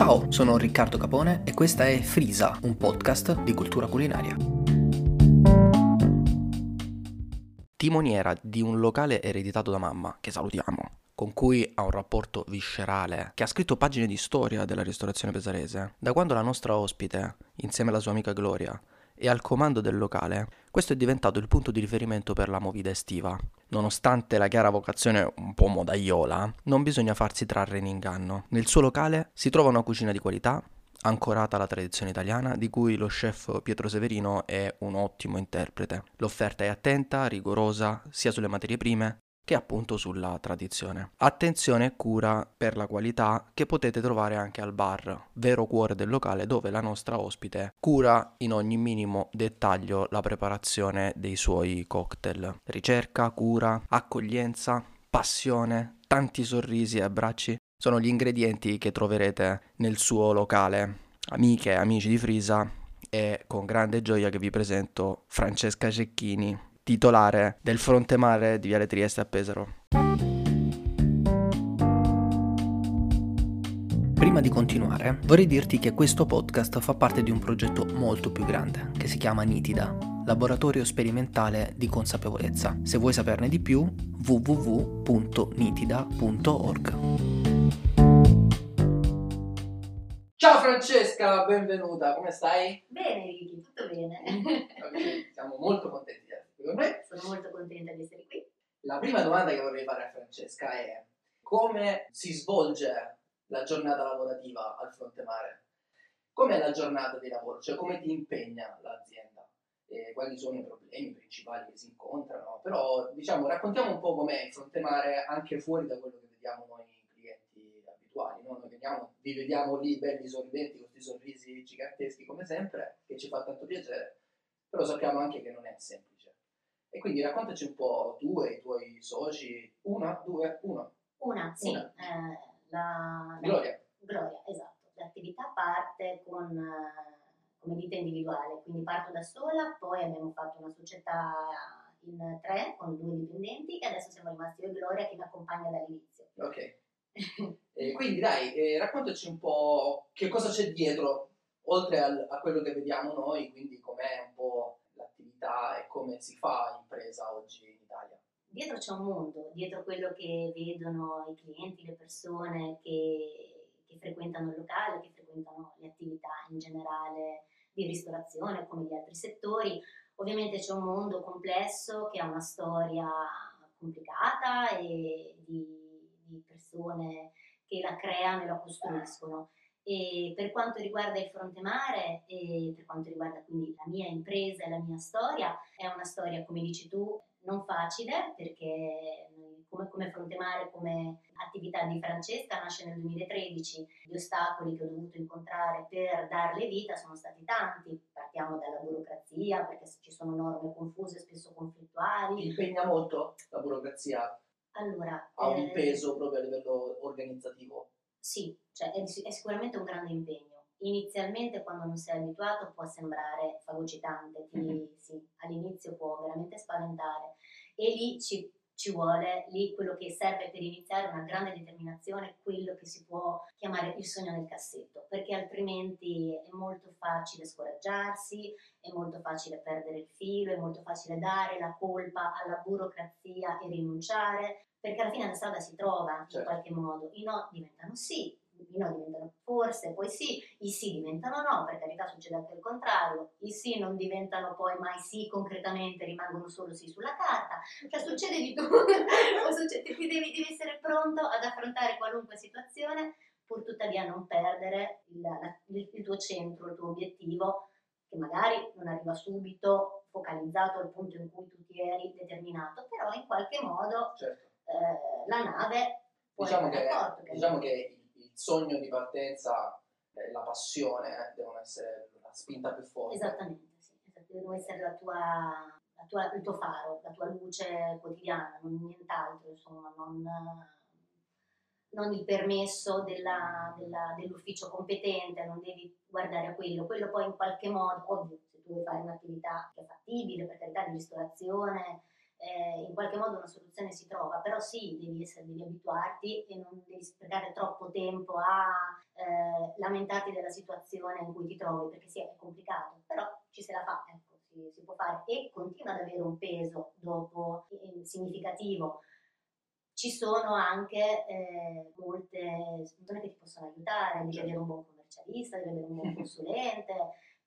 Ciao, sono Riccardo Capone e questa è Frisa, un podcast di cultura culinaria. Timoniera di un locale ereditato da mamma, che salutiamo, con cui ha un rapporto viscerale, che ha scritto pagine di storia della ristorazione pesarese, da quando la nostra ospite, insieme alla sua amica Gloria, è al comando del locale, questo è diventato il punto di riferimento per la movida estiva. Nonostante la chiara vocazione un po' modaiola, non bisogna farsi trarre in inganno. Nel suo locale si trova una cucina di qualità, ancorata alla tradizione italiana, di cui lo chef Pietro Severino è un ottimo interprete. L'offerta è attenta, rigorosa, sia sulle materie prime che appunto sulla tradizione. Attenzione e cura per la qualità che potete trovare anche al bar, vero cuore del locale dove la nostra ospite cura in ogni minimo dettaglio la preparazione dei suoi cocktail. Ricerca, cura, accoglienza, passione, tanti sorrisi e abbracci sono gli ingredienti che troverete nel suo locale. Amiche e amici di Frisa, è con grande gioia che vi presento Francesca Cecchini, titolare del fronte mare di Viale Trieste a Pesaro. Prima di continuare, vorrei dirti che questo podcast fa parte di un progetto molto più grande, che si chiama Nitida, laboratorio sperimentale di consapevolezza. Se vuoi saperne di più, www.nitida.org. Ciao Francesca, benvenuta, come stai? Bene tutto bene. Siamo molto contenti con me. Sono molto contenta di essere qui. La prima domanda che vorrei fare a Francesca è come si svolge la giornata lavorativa al fronte mare? Com'è la giornata di lavoro? Cioè come ti impegna l'azienda? E quali sono i problemi principali che si incontrano? Però diciamo raccontiamo un po' com'è il fronte mare anche fuori da quello che vediamo noi clienti abituali. No? Noi vediamo, vi vediamo lì belli sorridenti, con questi sorrisi giganteschi come sempre, che ci fa tanto piacere, però sappiamo anche che non è semplice e quindi raccontaci un po' tu e i tuoi soci, una, due, uno. Una, sì. Una. Eh, la, Gloria. Gloria, esatto. L'attività parte con, eh, come ditta individuale, quindi parto da sola, poi abbiamo fatto una società in tre con due dipendenti e adesso siamo rimasti io e Gloria che mi accompagna dall'inizio. Ok. e quindi dai, eh, raccontaci un po' che cosa c'è dietro, oltre al, a quello che vediamo noi, quindi com'è un po' attività e come si fa impresa oggi in Italia? Dietro c'è un mondo, dietro quello che vedono i clienti, le persone che, che frequentano il locale, che frequentano le attività in generale di ristorazione come di altri settori. Ovviamente c'è un mondo complesso che ha una storia complicata e di, di persone che la creano e la costruiscono. E per quanto riguarda il fronte mare e per quanto riguarda quindi la mia impresa e la mia storia, è una storia, come dici tu, non facile perché come, come fronte mare, come attività di Francesca nasce nel 2013. Gli ostacoli che ho dovuto incontrare per darle vita sono stati tanti. Partiamo dalla burocrazia perché ci sono norme confuse, spesso conflittuali. Impegna molto la burocrazia? Allora, ha un eh, peso proprio a livello organizzativo? Sì, cioè è, è, sicuramente un grande impegno. Inizialmente, quando non sei abituato, può sembrare fagocitante, ti, mm-hmm. sì, all'inizio può veramente spaventare. E lì ci, ci, vuole, lì quello che serve per iniziare una grande determinazione, quello che si può chiamare il sogno nel cassetto, perché altrimenti è molto facile scoraggiarsi, è molto facile perdere il filo, è molto facile dare la colpa alla burocrazia e rinunciare, perché alla fine la strada si trova certo. in qualche modo, i no diventano sì, i no diventano forse, poi sì, i sì diventano no, per carità succede anche il contrario, i sì non diventano poi mai sì concretamente, rimangono solo sì sulla carta, cioè succede di tutto, succede, devi, devi essere pronto ad affrontare qualunque situazione, pur tuttavia non perdere il, il, il tuo centro, il tuo obiettivo, che magari non arriva subito focalizzato al punto in cui tu ti eri determinato, però in qualche modo... Certo eh, la nave può diciamo che, porto, che diciamo che il, il, sogno di partenza e la passione eh, devono essere la spinta più forte. Esattamente, sì, devono essere la tua, la tua, il tuo faro, la tua luce quotidiana, non nient'altro, insomma, non, non il permesso della, della, dell'ufficio competente, non devi guardare a quello, quello poi in qualche modo, ovvio, se tu vuoi fare un'attività che è fattibile, per carità di ristorazione, eh, in qualche modo una soluzione si trova, però sì, devi, essere, devi abituarti e non devi sprecare troppo tempo a eh, lamentarti della situazione in cui ti trovi, perché sì, è complicato, però ci se la fa, ecco, si, si può fare e continua ad avere un peso dopo eh, significativo. Ci sono anche eh, molte persone che ti possono aiutare, devi avere un buon commercialista, devi avere un buon consulente,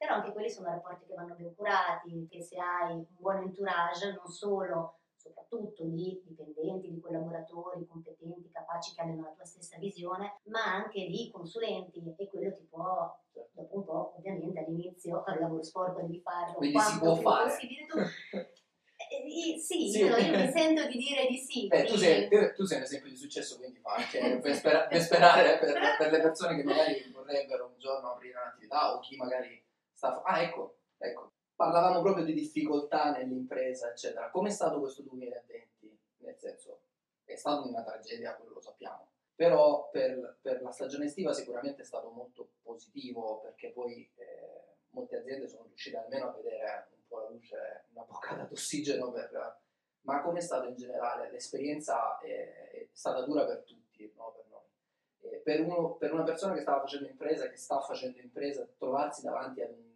però anche quelli sono rapporti che vanno ben curati, che se hai un buon entourage non solo soprattutto di dipendenti, di collaboratori competenti, capaci che abbiano la tua stessa visione, ma anche di consulenti e quello ti può, dopo un po', ovviamente all'inizio il lavoro sporco devi farlo Quindi si può fare. possibile tu. Eh, sì, Sì. Io, io mi sento di dire di sì. Beh, tu sei, te- tu sei un esempio di successo, quindi fa anche per, spera- per sperare per, per le persone che magari vorrebbero un giorno aprire un'attività o chi magari sta... Ah, ecco, ecco. Parlavamo proprio di difficoltà nell'impresa, eccetera. Com'è stato questo 2020? Nel senso, è stata una tragedia, quello lo sappiamo. Però per, per la stagione estiva sicuramente è stato molto positivo perché poi eh, molte aziende sono riuscite almeno a vedere un po' la luce, una boccata d'ossigeno per, ma come è stato in generale? L'esperienza è, è stata dura per tutti, no? per noi. Per, uno- per una persona che stava facendo impresa, che sta facendo impresa, trovarsi davanti ad, un-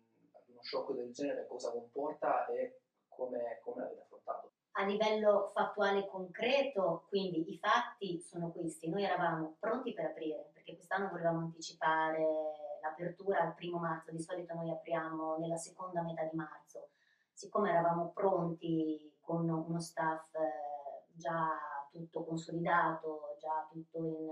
shock del genere, cosa comporta e come, come l'avete affrontato? a livello fattuale concreto, quindi i fatti sono questi. Noi eravamo pronti per aprire, perché quest'anno volevamo anticipare l'apertura al primo marzo, di solito noi apriamo nella seconda metà di marzo. Siccome eravamo pronti con uno staff eh, già tutto consolidato, già tutto in,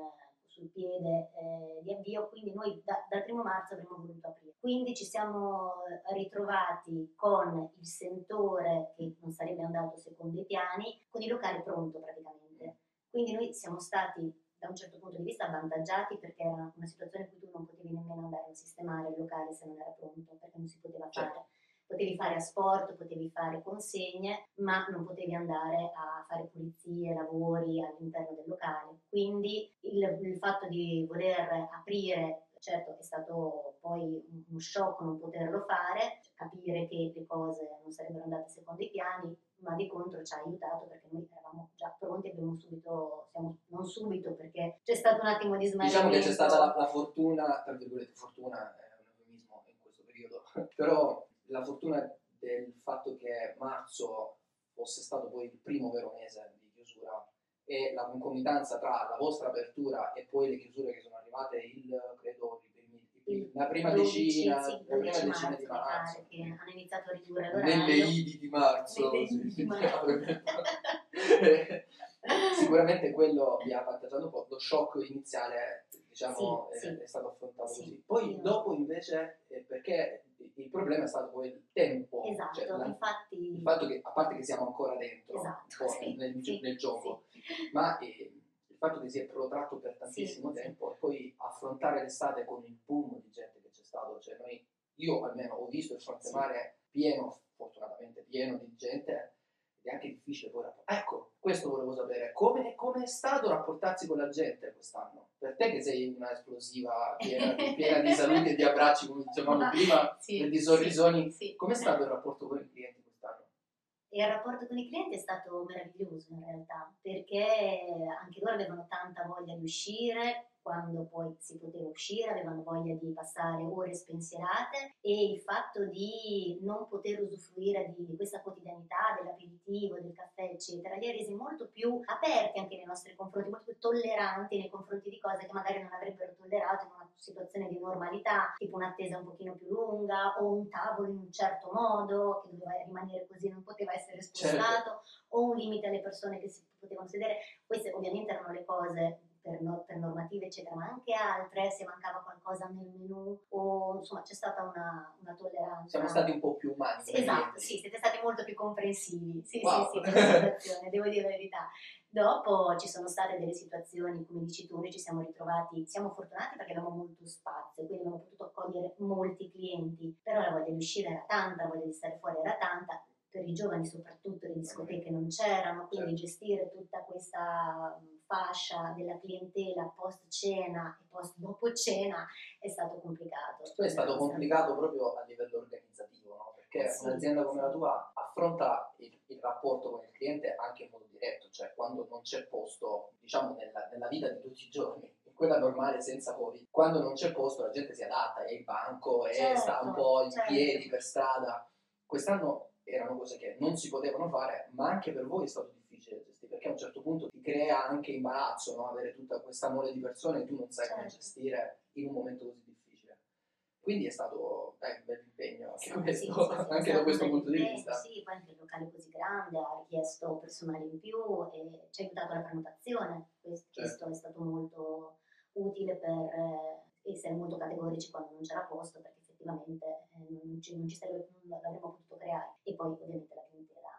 sul piede eh, di avvio, quindi noi da- dal primo marzo avremmo voluto aprire. Quindi ci siamo ritrovati con il sentore che non sarebbe andato secondo i piani, con il locale pronto praticamente. Quindi noi siamo stati da un certo punto di vista avvantaggiati perché era una situazione in cui tu non potevi nemmeno andare a sistemare il locale se non era pronto, perché non si poteva fare. Certo. Potevi fare asporto, potevi fare consegne, ma non potevi andare a fare pulizie, lavori all'interno del locale. Quindi il, il fatto di voler aprire, certo è stato poi un- shock non poterlo fare, capire che le cose non sarebbero andate secondo i piani, ma di contro ci ha aiutato perché noi eravamo già pronti, abbiamo subito, siamo, non subito perché c'è stato un attimo di smarrimento. Diciamo che c'è stata la, la fortuna, tra virgolette, fortuna è un eufemismo in questo periodo, però la fortuna del fatto che marzo fosse stato poi il primo vero mese di chiusura e la concomitanza tra la vostra apertura e poi le chiusure che sono arrivate il, credo, la prima 12, decina, sì, la prima 12 decina di marzo. che hanno iniziato a ridurre Nelle l'orario. Idi di marzo. Nelle sì. di marzo. Sicuramente quello vi ha avvantaggiato un po', lo shock iniziale diciamo Sì, è, è stato affrontato Sì, così. Poi dopo invece, eh, perché il problema è stato poi il tempo, Esatto, cioè la- infatti... il fatto che a parte che siamo ancora dentro Esatto, sì, nel, sì, nel gioco, sì. ma eh, il fatto che si è protratto per tantissimo tempo e poi affrontare l'estate con il boom di gente che c'è stato, cioè noi, io almeno ho visto il fronte mare pieno, fortunatamente pieno di gente è anche difficile poi rapportarsi. Ecco, questo volevo sapere, come, come è stato rapportarsi con la gente quest'anno? Per te che sei una esplosiva, piena, di- piena di saluti e di abbracci, come dicevamo prima, Sì, e di sorrisoni, sì, sì. com'è stato il rapporto con i clienti quest'anno? E il rapporto con i clienti è stato meraviglioso in realtà, perché anche loro avevano tanta voglia di uscire, quando poi si poteva uscire, avevano voglia di passare ore spensierate e il fatto di non poter usufruire di, di questa quotidianità, dell'aperitivo, del caffè, eccetera, li ha resi molto più aperti anche nei nostri confronti, molto più tolleranti nei confronti di cose che magari non avrebbero tollerato in una situazione di normalità, tipo un'attesa un pochino più lunga o un tavolo in un certo modo che doveva rimanere così, non poteva essere spostato o un limite alle persone che si potevano sedere. Queste ovviamente erano le cose per, no- per normative eccetera, ma anche altre, se mancava qualcosa nel menù o insomma c'è stata una, una tolleranza. Siamo stati un po' più umani. Sì, esatto, sì, siete stati molto più comprensivi, sì, Wow. sì, sì, situazione, devo dire la verità. Dopo ci sono state delle situazioni, come dici tu, noi ci siamo ritrovati, siamo fortunati perché avevamo molto spazio, quindi abbiamo potuto accogliere molti clienti, però la voglia di uscire era tanta, la voglia di stare fuori era tanta, per i giovani soprattutto le discoteche non c'erano, quindi Certo. gestire tutta questa mh, fascia della clientela post cena e post dopo cena è stato complicato. È stato complicato proprio a livello organizzativo, no? Perché perché Sì, un'azienda come sì. la tua affronta il, il rapporto con il cliente anche in modo diretto, cioè quando non c'è posto, diciamo nella, nella vita di tutti i giorni, in quella normale senza Covid, quando non c'è posto la gente si adatta, è il banco, e Certo, sta un po' in certo. piedi per strada. Quest'anno erano cose che non si potevano fare, ma anche per voi è stato difficile gestire, perché a un certo punto ti crea anche imbarazzo no? avere tutta questa mole di persone che tu non sai come Certo. gestire in un momento così difficile. Quindi è stato dai, un bel impegno anche, Sì, questo, sì, sì, anche da questo punto di vista. Sì, poi anche il locale così grande ha richiesto personale in più e ci ha aiutato la prenotazione. Questo, Certo. è stato molto utile per eh, essere molto categorici quando non c'era posto, perché effettivamente eh, non, ci, non ci sarebbe, non l'avremmo potuto creare. E poi ovviamente la clientela,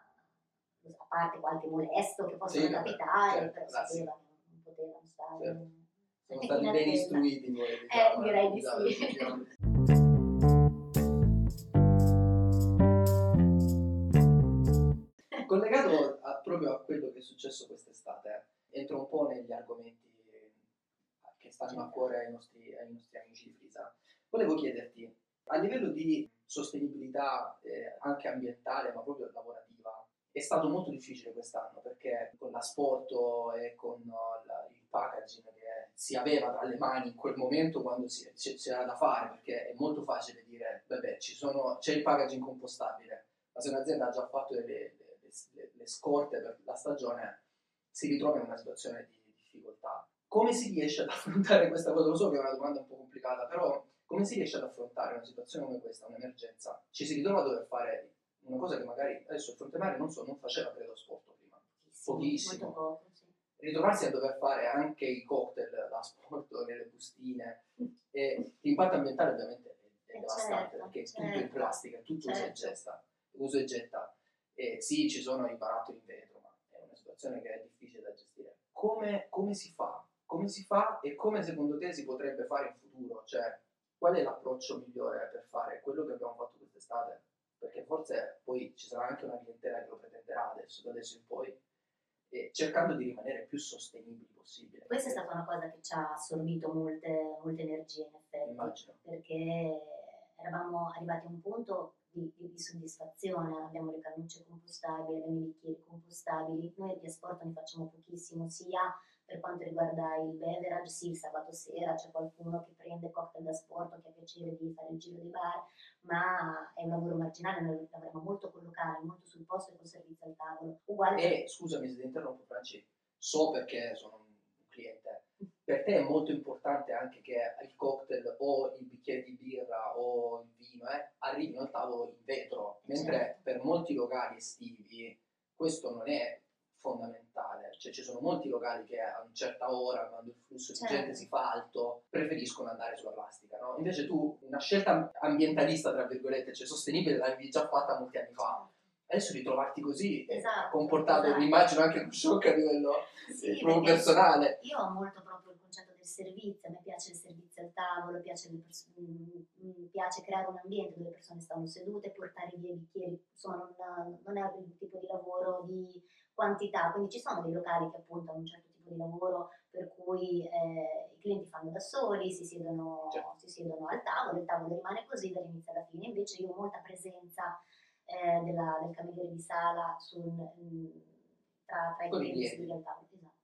a parte qualche molesto che possono Sì, capitare, certo, però sapeva che non potevano stare. Certo. Sono stati ben istruiti voi, diciamo, direi di diciamo, sì. Collegato a- proprio a quello che è successo quest'estate, entro un po' negli argomenti che stanno a cuore ai nostri, ai nostri amici di Frisa. Volevo chiederti, a livello di sostenibilità eh, anche ambientale, ma proprio lavorativa, è stato molto difficile quest'anno perché con l'asporto e con uh, la- il packaging che si aveva tra le mani in quel momento quando si, c'era da fare, perché è molto facile dire, vabbè, sono- c'è il packaging compostabile, ma se un'azienda ha già fatto le, le- le- le scorte per la stagione, si ritrova in una situazione di difficoltà. Come si riesce ad affrontare questa cosa? Lo so che è una domanda un po' complicata, però come si riesce ad affrontare una situazione come questa, un'emergenza? Ci si ritrova a dover fare una cosa che magari adesso il fronte mare non, so, non faceva credo sport prima. Pochissimo. Sì. Ritrovarsi a dover fare anche i cocktail da sport nelle bustine e l'impatto ambientale ovviamente è, è Eh, devastante certo, perché è tutto in certo, plastica, tutto uso e certo. getta. Uso e getta. E sì, ci sono i barattoli in vetro, ma è una situazione che è difficile da gestire. Come, come si fa? Come si fa e come secondo te si potrebbe fare in futuro? Cioè, qual è l'approccio migliore per fare quello che abbiamo fatto quest'estate? Perché forse poi ci sarà anche una clientela che lo pretenderà adesso, da adesso in poi, e cercando di rimanere più sostenibili possibile. Questa è stata una cosa che ci ha assorbito molte, molte energie in effetti, Immagino. perché eravamo arrivati a un punto di, di- di soddisfazione, abbiamo le cannucce compostabili, abbiamo i bicchieri compostabili, noi di asporto ne facciamo pochissimo, sia per quanto riguarda il beverage, sì, il sabato sera c'è qualcuno che prende cocktail da sport, che ha piacere di fare il giro dei bar, ma è un lavoro marginale, noi lavoriamo molto con locale, molto sul posto e col servizio al tavolo. Uguale per- E scusami se ti interrompo, Franci, so perché sono un cliente. Per te è molto importante anche che il cocktail o il bicchiere di birra o il vino eh, arrivino al tavolo in vetro, mentre Certo. per molti locali estivi questo non è fondamentale. Cioè ci sono molti locali che a una certa ora, quando il flusso di Certo. gente si fa alto, preferiscono andare sulla plastica. No? Invece tu una scelta ambientalista, tra virgolette, cioè sostenibile, l'avevi già fatta molti anni fa. Adesso ritrovarti così eh, ha Esatto, comportato, esatto. immagino, anche uno shock a livello Sì, eh, proprio personale. Io ho molto proprio il concetto del servizio, a me piace il servizio al tavolo, piace, pers- mm, mm, piace creare un ambiente dove le persone stanno sedute, portare via i bicchieri, insomma non, non è il tipo di lavoro di quantità, quindi ci sono dei locali che appunto hanno un certo tipo di lavoro per cui eh, i clienti fanno da soli, si siedono, Certo. si siedono al tavolo, il tavolo rimane così dall'inizio alla fine, invece io ho molta presenza eh, della- del cameriere di sala sul, mm, tra, tra i Con clienti seduti al tavolo. Esatto.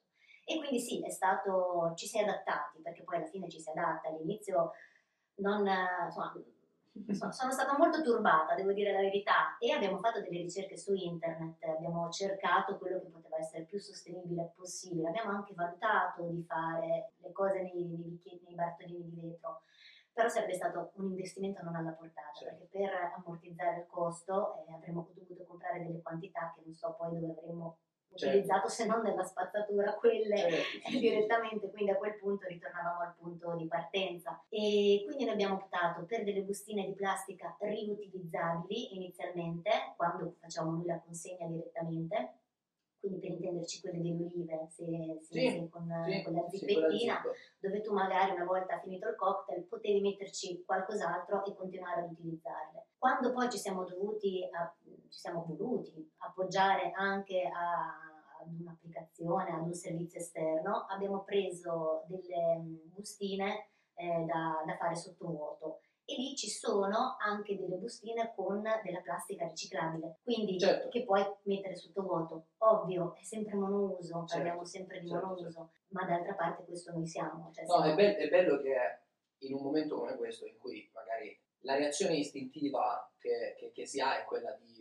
E quindi sì, è stato, ci si è adattati, perché poi alla fine ci si adatta, all'inizio non, insomma, sono, stata molto turbata, devo dire la verità, e abbiamo fatto delle ricerche su internet, abbiamo cercato quello che poteva essere più sostenibile possibile, abbiamo anche valutato di fare le cose nei, nei, bicchieri- nei bartolini di vetro, però sarebbe stato un investimento non alla portata, Certo. perché per ammortizzare il costo eh, avremmo dovuto comprare delle quantità che non so poi dove avremmo Certo. utilizzato se non nella spazzatura quelle Certo, sì, direttamente, quindi a quel punto ritornavamo al punto di partenza. E quindi noi abbiamo optato per delle bustine di plastica riutilizzabili inizialmente, quando facciamo noi la consegna direttamente, quindi per intenderci quelle delle olive, se, se- Sì, con, Sì, con la zippettina, zip. dove tu magari una volta finito il cocktail potevi metterci qualcos'altro e continuare ad utilizzarle. Quando poi ci siamo dovuti, a- ci siamo voluti appoggiare anche a- ad un'applicazione, ad un servizio esterno, abbiamo preso delle mm, bustine eh, da, da fare sottovuoto e lì ci sono anche delle bustine con della plastica riciclabile, quindi Certo. che puoi mettere sotto vuoto. Ovvio, è sempre monouso, Certo, parliamo sempre di certo, monouso, ma d'altra parte questo noi siamo. Cioè No, siamo- è, be- è bello che in un momento come questo, in cui magari la reazione istintiva che, che- che si ha è quella di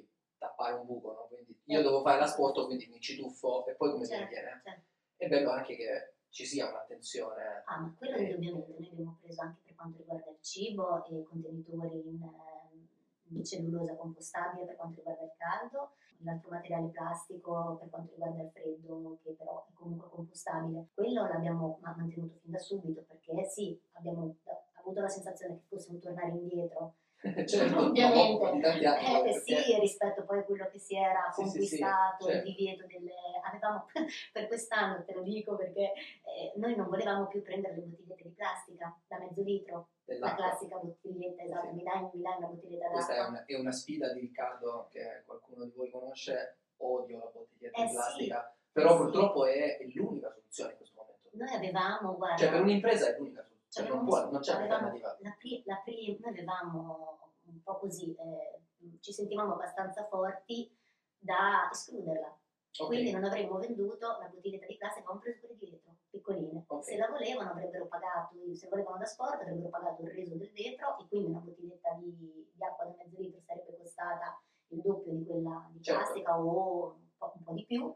tappare un buco, no? quindi io Eh. devo fare l'asporto, quindi mi ci tuffo e poi come Certo, viene. certo. È bello anche che ci sia un'attenzione. Ah, ma quello indubbiamente noi abbiamo preso anche per quanto riguarda il cibo e contenitori in, ehm, in cellulosa compostabile per quanto riguarda il caldo, l'altro materiale plastico per quanto riguarda il freddo che però è comunque compostabile. Quello l'abbiamo ma- mantenuto fin da subito perché sì, abbiamo avuto la sensazione che fosse un tornare indietro certo, Ovviamente. tanti anni, Eh, sì, rispetto poi a quello che si era Sì, sì, sì, conquistato, il certo. divieto delle... Avevamo, per quest'anno, te lo dico perché eh, noi non volevamo più prendere le bottigliette di plastica da mezzo litro, la classica bottiglietta, esatto, mi, dai, mi dai una bottiglietta Questa è d'acqua. una, è una sfida di Riccardo che qualcuno di voi conosce, odio la bottiglietta Eh di plastica, però sì. purtroppo è, è l'unica soluzione in questo momento. Noi avevamo, guarda... Cioè per un'impresa è l'unica soluzione, Cioè, non, può, non c'è alternativa. la pri- la pri- noi avevamo un po' così, eh, ci sentivamo abbastanza forti da escluderla. Ok. Quindi non avremmo venduto la bottiglietta di plastica, avevamo preso quelle di vetro, piccoline. Ok. Se la volevano avrebbero pagato, se volevano da sport avrebbero pagato il reso del vetro e quindi una bottiglietta di, di acqua da mezzo litro sarebbe costata il doppio di quella di Certo. plastica o un po', un po' di più.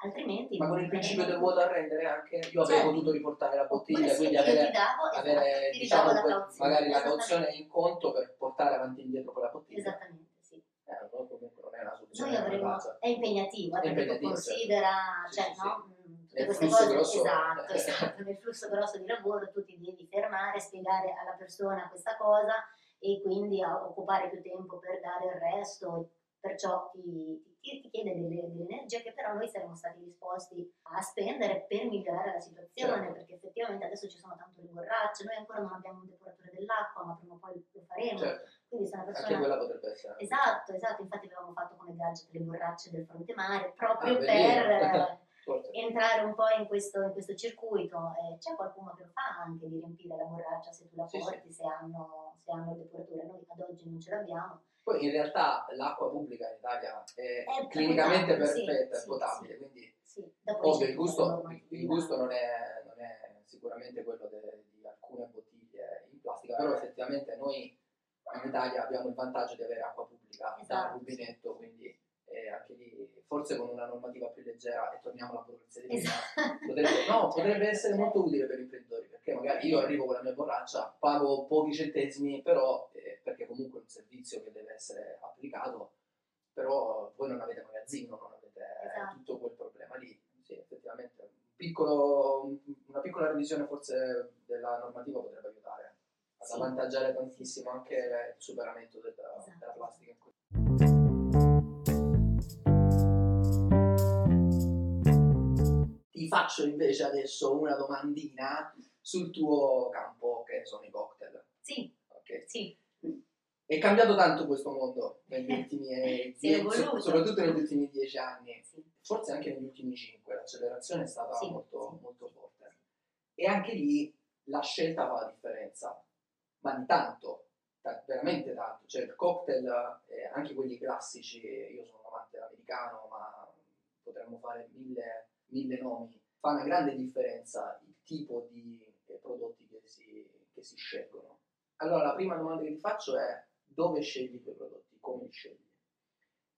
Altrimenti... Ma con il principio del vuoto a rendere anche, io avrei Certo. potuto riportare la bottiglia, sì, quindi avere, davo, avere esatto, diciamo, la quel- cauzione. magari la cauzione in conto per portare avanti e indietro quella bottiglia. Esattamente, sì. Eh, comunque non è una soluzione. Noi faccia. è impegnativo, perché considera, certo. cioè, Sì, sì, no? Mm, tutte Nel queste cose, grosso- esatto, esatto, nel flusso grosso di lavoro tu ti devi fermare, spiegare alla persona questa cosa e quindi occupare più tempo per dare il resto, perciò ti, ti- ti chiede delle, delle energie che però noi saremmo stati disposti a spendere per migliorare la situazione, Certo. perché effettivamente adesso ci sono tanto le borracce, noi ancora non abbiamo un depuratore dell'acqua, ma prima o poi lo faremo, Certo, quindi se una persona... anche quella potrebbe essere. Esatto, esatto, infatti avevamo fatto come gadget le borracce del fronte mare proprio Ah, per entrare un po' in questo, in questo circuito. Eh, c'è qualcuno che lo fa anche di riempire la borraccia se tu la Sì, sì. porti, Se, hanno, se hanno il depuratore. Noi ad oggi non ce l'abbiamo. Poi in realtà l'acqua pubblica in Italia è, È clinicamente potabile, sì, perfetta, è sì, potabile, sì. quindi Sì, ovvio il gusto, il gusto non, è, non è sicuramente quello de- di alcune bottiglie in plastica, però effettivamente noi in Italia abbiamo il vantaggio di avere acqua pubblica dal Esatto. rubinetto, quindi eh, anche lì forse con una normativa più leggera e torniamo alla burocrazia di prima, Esatto. potrebbe, no, Cioè, potrebbe essere molto utile per gli imprenditori perché magari io arrivo con la mia borraccia, pago pochi centesimi, però eh, perché comunque è un servizio che deve essere applicato, però voi non avete magazzino, non avete Esatto. tutto quel problema lì. Sì, effettivamente un piccolo- una piccola revisione forse della normativa potrebbe aiutare ad avvantaggiare tantissimo anche il superamento del- Esatto. della plastica. Ti faccio invece adesso una domandina sul tuo campo che sono i cocktail. Sì, ok? sì. È cambiato tanto questo mondo negli ultimi eh, Si è die- so- evoluto. soprattutto negli ultimi dieci anni, sì. forse anche negli ultimi cinque, l'accelerazione è stata Sì, molto, molto forte. E anche lì la scelta fa la differenza, ma di tanto, ta- veramente tanto. Cioè il cocktail, eh, anche quelli classici, io sono un amante dell'americano, ma potremmo fare mille, mille nomi, fa una grande differenza il tipo di eh, prodotti che si, che si scelgono. Allora la prima domanda che ti faccio è dove scegli i tuoi prodotti, come li scegli?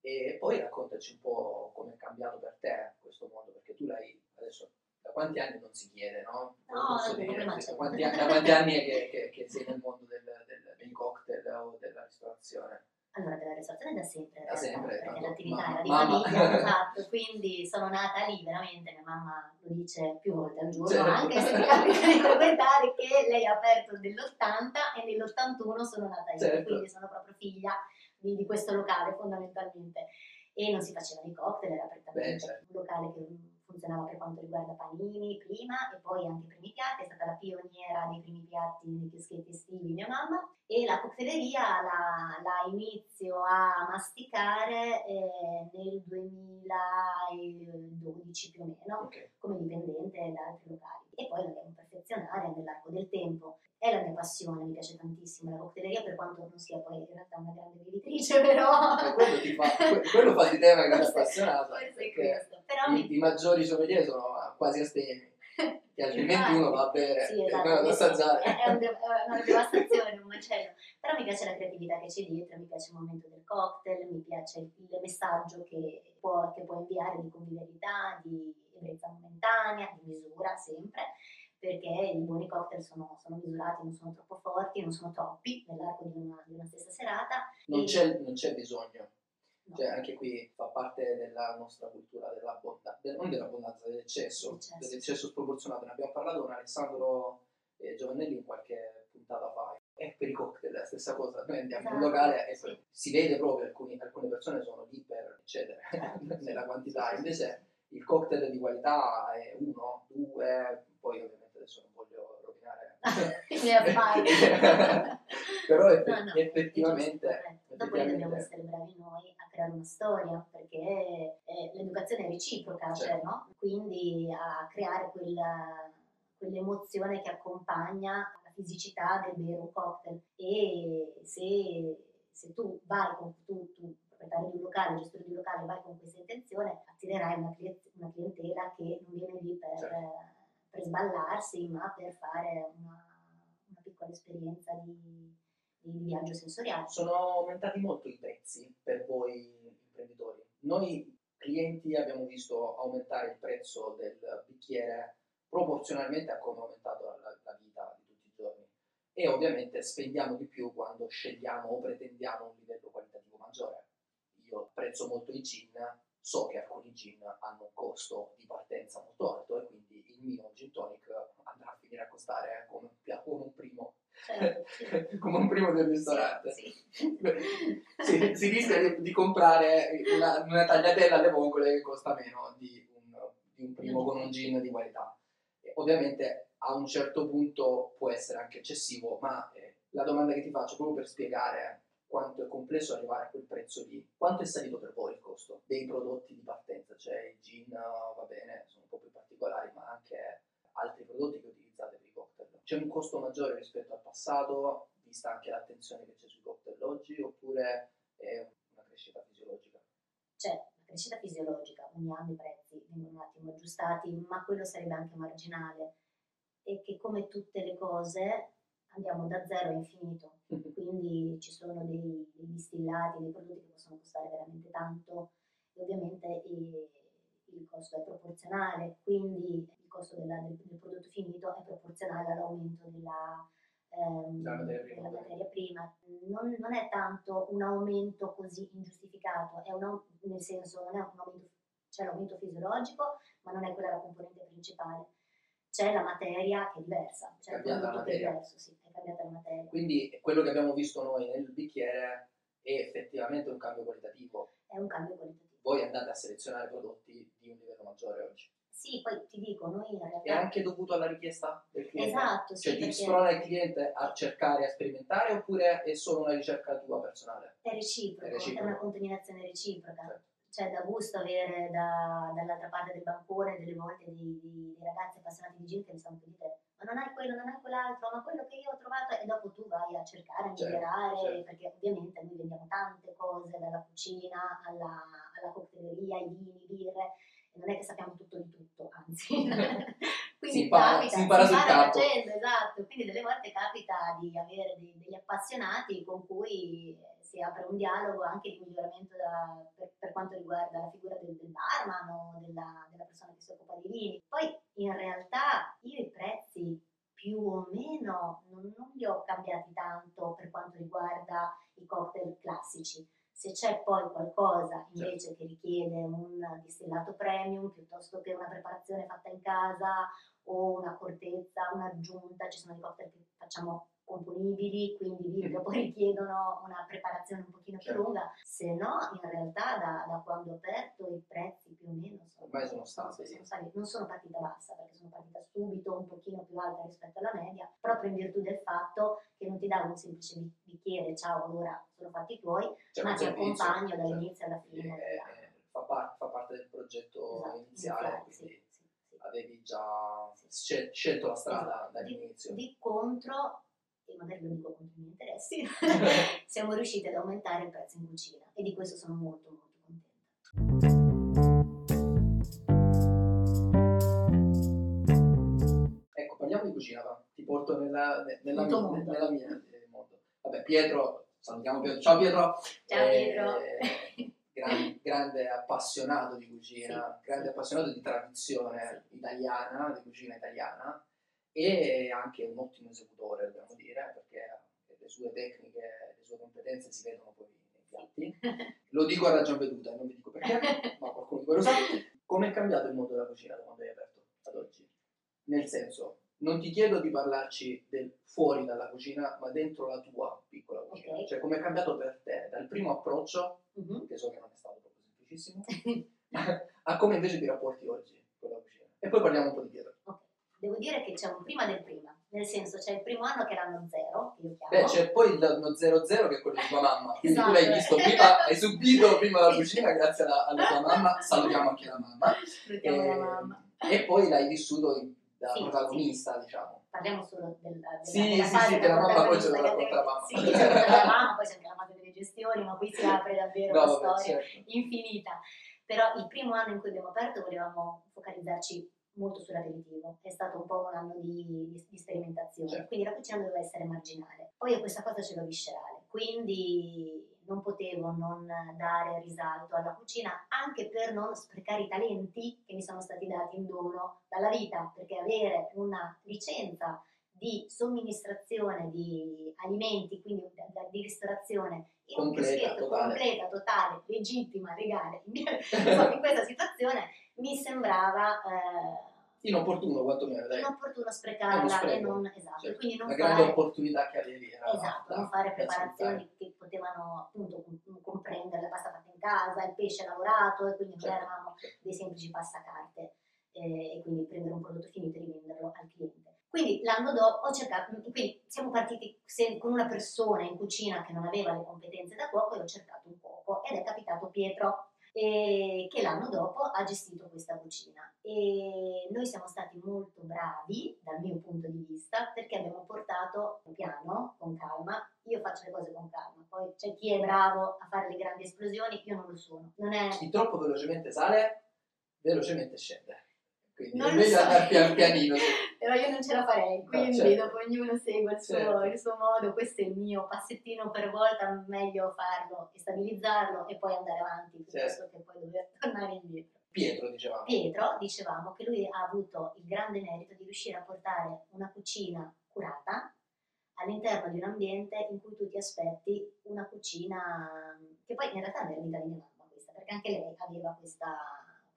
E poi raccontaci un po' come è cambiato per te questo mondo, perché tu l'hai adesso da quanti anni non si chiede, no? No, dire, da, quanti, anni- da quanti anni è che, che- che sei nel mondo del, del- dei cocktail o della ristorazione? Allora, della ristorazione da sempre, in Da realtà, sempre, perché l'attività era di mamma. famiglia, esatto, quindi sono nata lì veramente, mia mamma lo dice più volte al giorno, Certo. anche se mi capita di frequentare che lei ha aperto nell'80 e nell'81 sono nata io, Certo. quindi sono proprio figlia di, di questo locale fondamentalmente. E non si facevano i cocktail, era prettamente Beh, certo. un locale che funzionava per quanto riguarda panini prima e poi anche i primi piatti, è stata la pioniera dei primi piatti nei chioschetti estivi mia mamma e la cocktaileria la, la inizio a masticare eh, nel 2012 più o meno Ok. come dipendente da altri locali e poi la devo perfezionare nell'arco del tempo. È la mia passione, mi piace tantissimo la cocktaileria, per quanto non sia poi in realtà una grande bevitrice, però... Quello, ti fa, que- quello fa di te una grande appassionata, forse questo. Però mi- i, i maggiori sommelier sono quasi astemi, che altrimenti uno va a bere sì, esatto, questo assaggiare. È, è un de- è una devastazione, un macello. Però mi piace la creatività che c'è dietro, mi piace il momento del cocktail, mi piace il, il messaggio che può, che può inviare di convivialità, di ebbrezza momentanea, di misura sempre, perché i buoni cocktail sono, sono misurati, non sono troppo forti, non sono troppi nell'arco di una, di una stessa serata. Non e- c'è, non c'è bisogno, no, cioè anche qui fa parte della nostra cultura dell'abbondanza, del- non dell'abbondanza, dell'eccesso, L'eccesso. dell'eccesso sproporzionato. Ne abbiamo parlato con Alessandro eh, Giovannelli in qualche puntata fa. E per i cocktail è la stessa cosa, noi andiamo in un Esatto, locale e sì. si vede proprio alcuni- alcune persone sono lì per eccedere nella quantità, invece il cocktail di qualità è uno, due, poi ovviamente adesso non voglio rovinare I miei affari. però eff- No, no, effettivamente. Dopodiché dobbiamo essere bravi noi a creare una storia, perché eh, l'educazione è reciproca, cioè, Certo. no? quindi a creare quella- quell'emozione che accompagna la fisicità del un cocktail. E se, se tu vai con tu, tu proprietario di un locale, gestore di un locale, vai con questa intenzione, attirerai una, una clientela che non viene lì per, Certo. Per sballarsi, ma per fare una, una piccola esperienza di, di viaggio sensoriale. sono aumentati molto i prezzi per voi imprenditori. Noi clienti abbiamo visto aumentare il prezzo del bicchiere proporzionalmente a come è aumentato la, la vita di tutti i giorni e ovviamente spendiamo di più quando scegliamo o pretendiamo un livello qualitativo maggiore. Io apprezzo molto i gin, so che alcuni gin hanno un costo di partenza molto alto e quindi il mio gin tonic andrà a finire a costare come, un pia- come un primo sì. come un primo del ristorante. Sì, si, si rischia di, di comprare una, una tagliatella alle vongole che costa meno di un, di un primo con un gin di qualità. E ovviamente a un certo punto può essere anche eccessivo, ma eh, la domanda che ti faccio proprio per spiegare quanto è complesso arrivare a quel prezzo lì, quanto è salito per voi il costo dei prodotti di partenza? Cioè il gin, va bene, sono un po' più particolari, ma anche altri prodotti che utilizzate per i cocktail. C'è un costo maggiore rispetto al passato, vista anche l'attenzione che c'è sui cocktail oggi, oppure è una crescita fisiologica? C'è una crescita fisiologica, ogni anno i prezzi vengono un attimo aggiustati, ma quello sarebbe anche marginale e che come tutte le cose andiamo da zero a infinito, quindi ci sono dei, dei distillati, dei prodotti che possono costare veramente tanto e ovviamente il, il costo è proporzionale, quindi il costo della- del, del prodotto finito è proporzionale all'aumento della, ehm, materia prima. della materia prima. Non, non è tanto un aumento così ingiustificato, è un, nel senso non è un aumento, c'è l'aumento fisiologico, ma non è quella la componente principale. C'è la materia che è diversa, c'è il Cambiata la prodotto che è diverso, sì, è cambiata la materia. Quindi quello che abbiamo visto noi nel bicchiere è effettivamente un cambio qualitativo. È un cambio qualitativo. Voi andate a selezionare prodotti di un livello maggiore oggi. Sì, poi ti dico, noi in È realtà... anche dovuto alla richiesta del cliente? Esatto, sì, Cioè ti sprona il cliente a cercare, a sperimentare oppure è solo una ricerca tua personale? è reciproco, È è, reciproco. una contaminazione reciproca. Certo. Cioè, da gusto avere da- dall'altra parte del bancone delle volte dei, dei- dei ragazzi appassionati di gin che mi stanno più di te. Ma non hai quello, non hai quell'altro, ma quello che io ho trovato e dopo tu vai a cercare, a Certo, migliorare, certo. perché ovviamente noi vendiamo tante cose, dalla cucina alla, alla cocktaileria, i vini, birre, e non è che sappiamo tutto di tutto, anzi. Quindi Si impara- capita, si impara sul campo. facendo, esatto. Quindi delle volte capita di avere dei- degli appassionati con cui si apre un dialogo anche di miglioramento da- per, per quanto riguarda la figura del, del barman o della, della persona che si occupa di vini. Poi in realtà io i prezzi più o meno non, non li ho cambiati tanto per quanto riguarda i cocktail classici. Se c'è poi qualcosa invece che richiede un distillato premium piuttosto che una preparazione fatta in casa o una cortezza, un'aggiunta, ci sono dei cocktail che facciamo componibili, quindi lì che poi richiedono una preparazione un pochino più Certo. lunga, se no in realtà da, da quando ho aperto i prezzi più o meno sono, Ormai sono stabili. sono saliti. non sono partita bassa perché sono partita subito un pochino più alta rispetto alla media, proprio in virtù del fatto che non ti davo un semplice bi- bicchiere, ciao allora sono fatti tuoi, C'è ma ti accompagno certo. dall'inizio alla fine. è- della- è- fa, par- fa parte del progetto esatto, iniziale, iniziale, quindi sì. Avevi già scel- scelto la strada Esatto. dall'inizio. Di contro, e magari lo dico contro i miei interessi, siamo riusciti ad aumentare il prezzo in cucina e di questo sono molto molto contenta. Ecco, parliamo di cucina, va. ti porto nella, ne- nella, mondo. nella mia eh, mondo. Vabbè, Pietro, salutiamo Pietro. Ciao Pietro! Ciao Eh, Pietro! gran- grande appassionato di cucina, Sì, grande sì. appassionato di tradizione italiana, di cucina italiana e anche un ottimo esecutore, dobbiamo dire, perché le sue tecniche, le sue competenze si vedono poi nei piatti. Lo dico a ragion veduta, non vi dico perché, ma qualcuno di voi lo sa. Come è cambiato il mondo della cucina da quando hai aperto ad oggi? Nel senso, non ti chiedo di parlarci del fuori dalla cucina, ma dentro la tua piccola cucina. Ok. Cioè, come è cambiato per te dal primo approccio, Mhm. che so che non è stato proprio semplicissimo, a come invece ti rapporti oggi con la cucina. E poi parliamo un po' di Pietro. Ok. Devo dire che c'è un prima del prima, nel senso c'è il primo anno che è l'anno zero, che io chiamo. Beh, c'è poi il- lo 00 che è quello di tua mamma, quindi tu Esatto. l'hai visto prima, hai subito prima la cucina grazie alla, alla tua mamma, salutiamo anche la mamma. Salutiamo la E- mamma. E poi l'hai vissuto in- da Sì, protagonista, diciamo. Parliamo solo del, della, Sì, della sì, sì, della mamma, poi ce lo racconta la mamma. Sì, lo racconta la mamma, poi c'è anche la fase delle gestioni, ma qui si apre davvero No, una vabbè, storia certo. infinita. Però il primo anno in cui abbiamo aperto volevamo focalizzarci molto sull'aperitivo, è stato un po' un anno di, di- di sperimentazione, Certo. quindi la cucina doveva essere marginale. Poi io questa cosa ce l'ho viscerale, quindi non potevo non dare risalto alla cucina anche per non sprecare i talenti che mi sono stati dati in dono dalla vita, perché avere una licenza di somministrazione di alimenti, quindi di ristorazione in un totale. completa, totale, legittima, legale, in questa situazione mi sembrava eh, Inopportuno quantomeno, dai. inopportuno sprecarla e non, esatto, Certo. quindi non La grande fare, opportunità che avevi era esatto, non fare preparazioni che potevano appunto com- comprendere la pasta fatta in casa, il pesce lavorato e quindi non Certo. eravamo dei semplici passacarte eh, e quindi prendere un prodotto finito e rivenderlo al cliente. Quindi l'anno dopo ho cercato, quindi siamo partiti se- con una persona in cucina che non aveva le competenze da cuoco e ho cercato un cuoco ed è capitato Pietro eh, che l'anno dopo ha gestito questa cucina. E noi siamo stati molto bravi dal mio punto di vista perché abbiamo portato piano con calma. Io faccio le cose con calma poi c'è chi è bravo a fare le grandi esplosioni io non lo sono. Non è Chi troppo velocemente sale, velocemente scende. Quindi Non è meglio so. andare pian pianino. però io non ce la farei quindi certo. dopo ognuno segue il suo, Certo. il suo modo questo è il mio passettino per volta meglio farlo e stabilizzarlo e poi andare avanti piuttosto Certo. che poi dover tornare indietro Pietro, dicevamo. Pietro, dicevamo che lui ha avuto il grande merito di riuscire a portare una cucina curata all'interno di un ambiente in cui tu ti aspetti una cucina che poi in realtà è di mia mamma questa, perché anche lei aveva questa,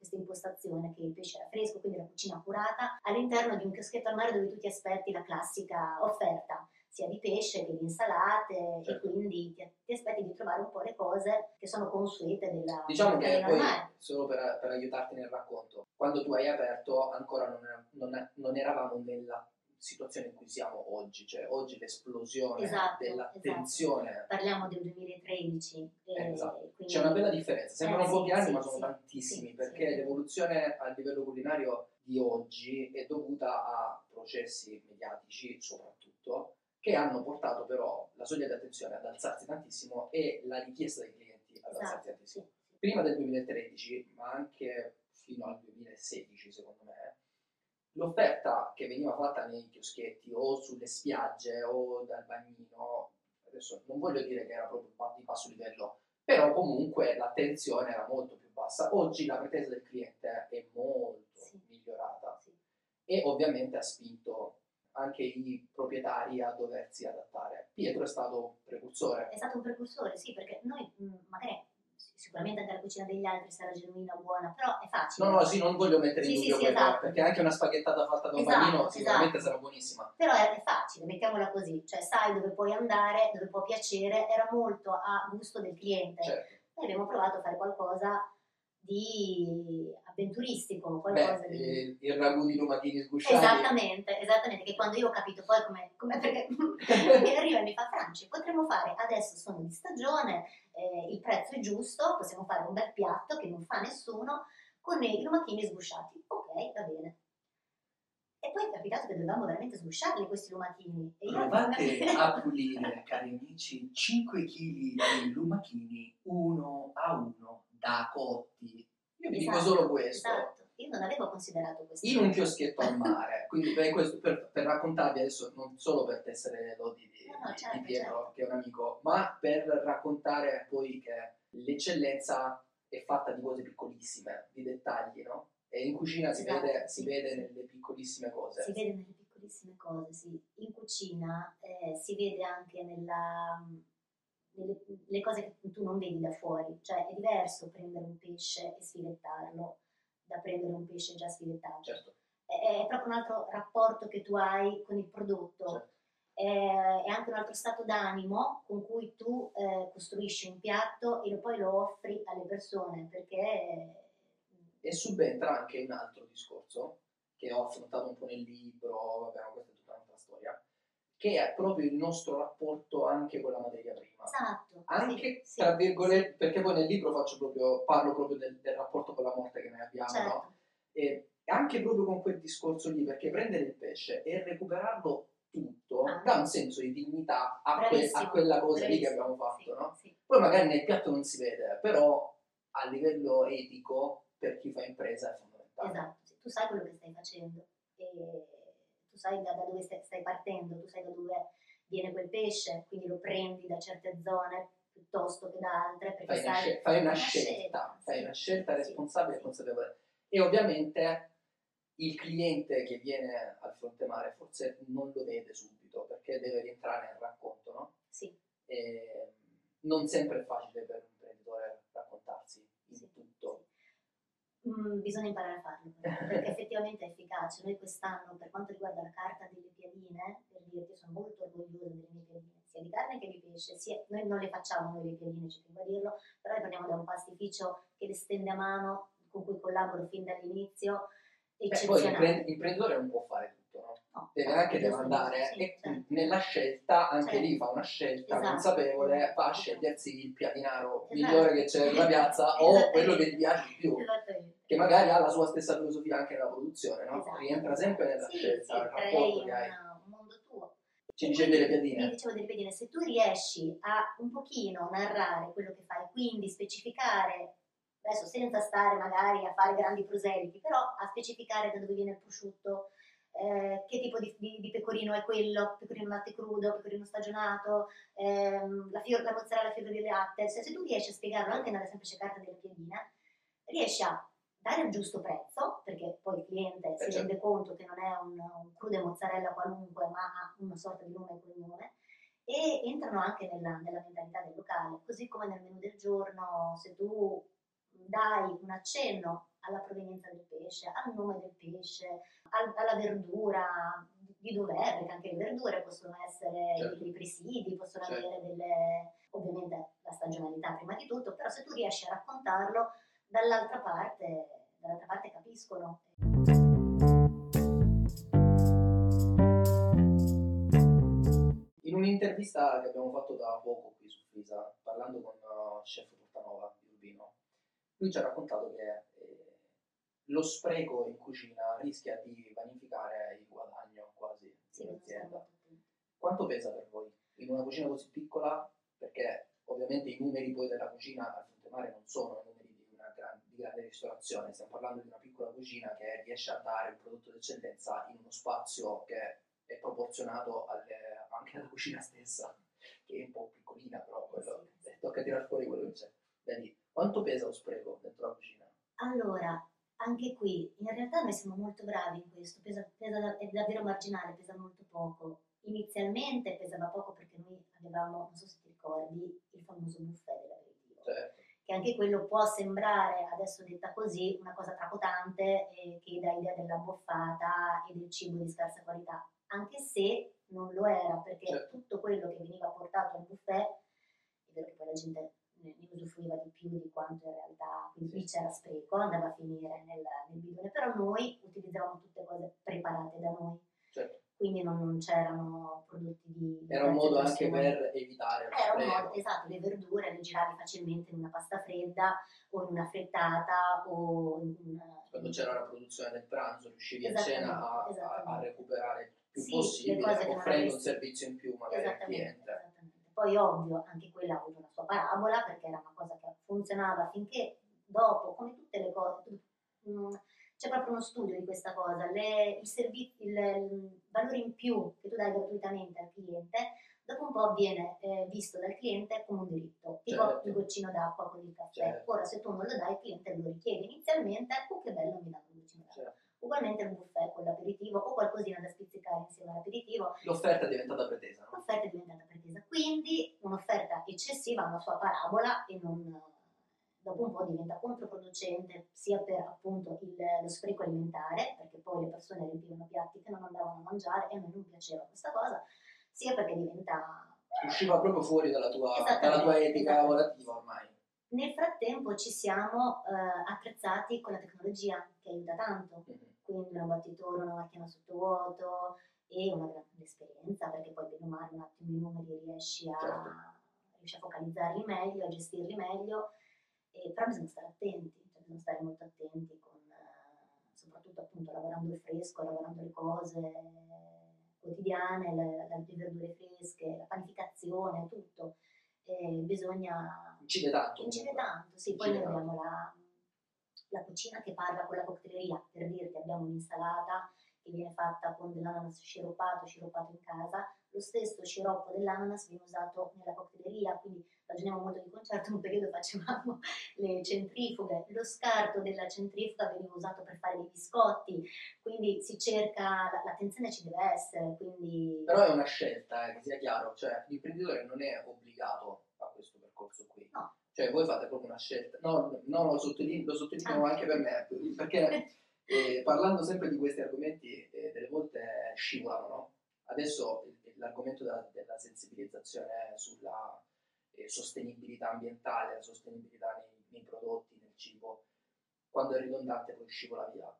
questa impostazione che il pesce era fresco, quindi la cucina curata, all'interno di un chioschetto al mare dove tu ti aspetti la classica offerta sia di pesce che di insalate Certo. e quindi ti, ti aspetti di trovare un po' le cose che sono consuete della Diciamo che poi, solo per, per aiutarti nel racconto, quando tu hai aperto ancora non, non- non eravamo nella situazione in cui siamo oggi, cioè oggi l'esplosione Esatto, dell'attenzione, Parliamo del 2013. eh, Esatto. quindi- c'è una bella differenza, sembrano Eh, pochi sì, anni sì, ma sono sì, tantissimi perché l'evoluzione a livello culinario di oggi è dovuta a processi mediatici soprattutto che hanno portato però la soglia di attenzione ad alzarsi tantissimo e la richiesta dei clienti ad alzarsi Esatto, tantissimo. Prima del 2013, ma anche fino al 2016 secondo me, l'offerta che veniva fatta nei chioschetti o sulle spiagge o dal bagnino, adesso non voglio dire che era proprio di basso livello, però comunque l'attenzione era molto più bassa. Oggi la pretesa del cliente è molto Sì. migliorata Sì. e ovviamente ha spinto anche i proprietari a doversi adattare. Pietro è stato un precursore. È stato un precursore, sì, perché noi mh, magari sicuramente anche la cucina degli altri sarà genuina, buona, però è facile. No, no, sì, non voglio mettere in Sì, sì, dubbio sì, quello, esatto. perché anche una spaghettata fatta da un Esatto, bambino sicuramente esatto. sarà buonissima. Però è, è facile, mettiamola così, cioè sai dove puoi andare, dove può piacere, era molto a gusto del cliente. Certo. Noi abbiamo provato a fare qualcosa di avventuristico, qualcosa Beh, di... il, il ragù di lumachini sgusciati. Esattamente, esattamente, che quando io ho capito poi come, come perché mi arriva e mi fa Franci, potremmo fare, adesso sono di stagione, eh, il prezzo è giusto, possiamo fare un bel piatto che non fa nessuno con i lumachini sgusciati. Ok, va bene. E poi è capitato che dovevamo veramente sgusciarli questi lumatini. E io Provate a pulire, cari amici, 5 kg di lumachini uno a uno da cotti. Io vi dico Esatto, solo questo. Esatto, io non avevo considerato questo. In un chioschetto al mare, quindi per, questo, per, per raccontarvi adesso non solo per tessere lodi di, No, no, certo, di Pietro, certo. che è un amico, ma per raccontare poi che l'eccellenza è fatta di cose piccolissime, di dettagli, no? E in cucina si Esatto, vede, si sì, vede sì. nelle piccolissime cose. Si vede nelle piccolissime cose, sì. In cucina eh, si vede anche nella, nelle le cose che tu non vedi da fuori. Cioè è diverso prendere un pesce e sfilettarlo da prendere un pesce già sfilettato. Certo, È, è proprio un altro rapporto che tu hai con il prodotto. certo. È, è anche un altro stato d'animo con cui tu eh, costruisci un piatto e lo- poi lo offri alle persone perché E subentra anche un altro discorso che ho affrontato un po' nel libro, vabbè, questa è tutta un'altra storia, che è proprio il nostro rapporto anche con la materia prima. esatto Anche sì, sì, tra virgolette, perché poi nel libro faccio proprio, parlo proprio del, del rapporto con la morte che noi abbiamo, certo. no? E anche proprio con quel discorso lì, perché prendere il pesce e recuperarlo tutto Ah. dà un senso di dignità a, que- a quella cosa lì che abbiamo fatto, sì, no? sì. Poi magari nel piatto non si vede, però a livello etico, per chi fa impresa è fondamentale. Esatto, sì. tu sai quello che stai facendo e tu sai da, da dove stai, stai partendo, tu sai da dove viene quel pesce, quindi lo prendi da certe zone piuttosto che da altre perché Fai una, sai scel- fai una una scelta, scelta, fai una scelta responsabile e consapevole. E ovviamente il cliente che viene al fronte mare forse non lo vede subito perché deve rientrare nel racconto, no? Sì, E non sempre è facile per un imprenditore raccontarsi in Sì. tutto. Mm, bisogna imparare a farlo perché effettivamente è efficace. Noi quest'anno, per quanto riguarda la carta delle piadine, per dirti, sono molto orgogliosa delle mie piadine, sia di carne che di pesce. sia- noi non le facciamo noi le piadine, ci tengo a dirlo, però le prendiamo da un pastificio che le stende a mano, con cui collaboro fin dall'inizio, Beh, poi l'imprenditore non può fare tutto, no? No, Deve anche demandare sì, e certo. nella scelta anche Certo. lì fa una scelta Esatto, consapevole, va a esatto. scegliersi il piadinaro Esatto. migliore che c'è nella piazza o quello che gli piace di più. Esattamente. Che magari ha la sua stessa filosofia anche nella produzione, no? Esatto. Rientra sempre nella Sì, scelta, sì, rapporto che hai. un mondo tuo. Ci dicevi delle piadine? Mi dicevo delle piadine, se tu riesci a un pochino narrare quello che fai, quindi specificare, adesso senza stare magari a fare grandi proseliti, però a specificare da dove viene il prosciutto, eh, che tipo di, di- di pecorino è quello, pecorino latte crudo, pecorino stagionato, ehm, la, fior- la mozzarella fiore di latte, se, se tu riesci a spiegarlo anche nella semplice carta delle piadine, riesci a dare il giusto prezzo, perché poi il cliente si certo. rende conto che non è un, un crude mozzarella qualunque, ma ha una sorta di nome e cognome, e entrano anche nella, nella mentalità del locale, così come nel menù del giorno, se tu dai un accenno alla provenienza del pesce, al nome del pesce, al- alla verdura, di dov'è, perché anche le verdure possono essere Certo. dei presidi, possono Certo. avere delle, ovviamente la stagionalità prima di tutto, però se tu riesci a raccontarlo, dall'altra parte, dall'altra parte capiscono. In un'intervista che abbiamo fatto da poco qui su Frisa, parlando con uh, chef Portanova di Urbino, lui ci ha raccontato che eh, lo spreco in cucina rischia di vanificare il guadagno quasi Sì, attenti. Quanto pesa per voi in una cucina così piccola? Perché ovviamente i numeri poi della cucina al fronte mare non sono i numeri di una gran- di grande ristorazione, stiamo parlando di una piccola cucina che riesce a dare un prodotto d'eccellenza in uno spazio che è proporzionato alle- anche alla cucina stessa, che è un po' piccolina, però quello, eh, tocca tirare fuori quello che c'è. Vedi, quanto pesa lo spreco dentro la cucina? Allora, anche qui, in realtà noi siamo molto bravi in questo, pesa, pesa è davvero marginale, pesa molto poco. Inizialmente pesava poco perché noi avevamo, non so se ti ricordi, il famoso buffet dell'aperitivo, Certo, che anche quello può sembrare, adesso detta così, una cosa tracotante e che dà idea della boffata e del cibo di scarsa qualità, anche se non lo era, perché Certo. tutto quello che veniva portato al buffet, è vero che poi la gente ne ne usufruiva di più di quanto in realtà, quindi lì c'era spreco, andava a finire nel, nel bidone, però noi utilizzavamo tutte cose preparate da noi, certo. quindi non, c'erano prodotti di... Era un modo anche per evitare Era un modo, esatto, le verdure giravi facilmente in una pasta fredda o in una frittata o in. Quando c'era la produzione del pranzo, riuscivi a cena a, a- a recuperare il più Sì, le possibile, offrendo un servizio in più magari al cliente. Poi ovvio, anche quella ha avuto una sua parabola perché era una cosa che funzionava finché dopo, come tutte le cose, tu- mm, c'è proprio uno studio di questa cosa, le- il, servi- il- il valore in più che tu dai gratuitamente al cliente, dopo un po' viene eh, visto dal cliente come un diritto, tipo Certo. il goccino d'acqua con il caffè. Certo. Ora se tu non lo dai, il cliente lo richiede inizialmente, oh che bello mi danno un goccino d'acqua. Cioè, Ugualmente un buffet con l'aperitivo o qualcosina da spizzicare insieme all'aperitivo, l'offerta è diventata pretesa, no? l'offerta è diventata pretesa, quindi un'offerta eccessiva ha una sua parabola e non, dopo un po' diventa controproducente sia per appunto il- lo spreco alimentare, perché poi le persone riempivano piatti che non andavano a mangiare e a noi non piaceva questa cosa, sia perché diventa... Usciva proprio fuori dalla tua, dalla tua etica lavorativa ormai. Nel frattempo ci siamo eh, attrezzati con la tecnologia che aiuta tanto, Mhm. quindi un battitore, una macchina sottovuoto e una grande esperienza perché poi bene o male un attimo i numeri riesci a, Certo. riesci a focalizzarli meglio, a gestirli meglio, e, però bisogna stare attenti, cioè bisogna stare molto attenti con, eh, soprattutto appunto lavorando il fresco, lavorando le cose quotidiane, le, le- verdure fresche, la panificazione, tutto. Eh, bisogna Incide tanto. incide tanto, sì, poi noi Incide abbiamo la, la cucina che parla con la cocktaileria, per dirti abbiamo un'insalata che viene fatta con dell'ananas sciroppato, sciroppato in casa, lo stesso sciroppo dell'ananas viene usato nella cocktaileria, quindi ragioniamo molto di concerto, un periodo facevamo le centrifughe, lo scarto della centrifuga veniva usato per fare dei biscotti, quindi si cerca, la- l'attenzione ci deve essere, quindi... Però è una scelta, eh, che sia chiaro, cioè l'imprenditore non è obbligato a questo percorso qui. No. Cioè voi fate proprio una scelta. No, no lo sottolineo, lo sottolineo Ah. anche per me, perché eh, parlando sempre di questi argomenti eh, delle volte scivolano, no? Adesso l'argomento della, della sensibilizzazione sulla eh, sostenibilità ambientale, la sostenibilità nei, nei prodotti, nel cibo, quando è ridondante poi scivola via.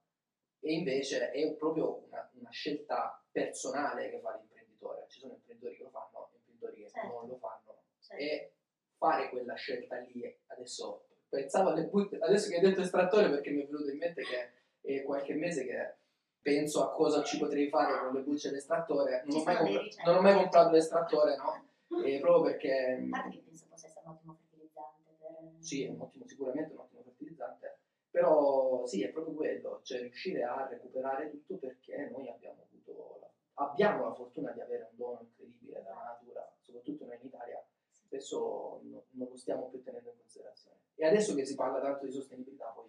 E invece è proprio una, una scelta personale che fa l'imprenditore. Ci sono imprenditori che lo fanno e imprenditori che Certo. non lo fanno. cioè, E fare quella scelta lì, adesso pensavo alle butte, adesso che hai detto estrattore perché mi è venuto in mente che è qualche mese che penso a cosa ci potrei fare con le bucce d'estrattore. Non, ho mai, compra- ricette. non ho mai comprato l'estrattore, no? E proprio perché a parte che penso possa essere un ottimo fertilizzante per... sì, è un ottimo, sicuramente un ottimo fertilizzante, però sì, è proprio quello, cioè riuscire a recuperare tutto perché noi abbiamo avuto la, abbiamo la fortuna di avere un dono incredibile dalla natura, soprattutto noi in Italia, spesso no- non lo stiamo più tenendo in considerazione. E adesso che si parla tanto di sostenibilità, poi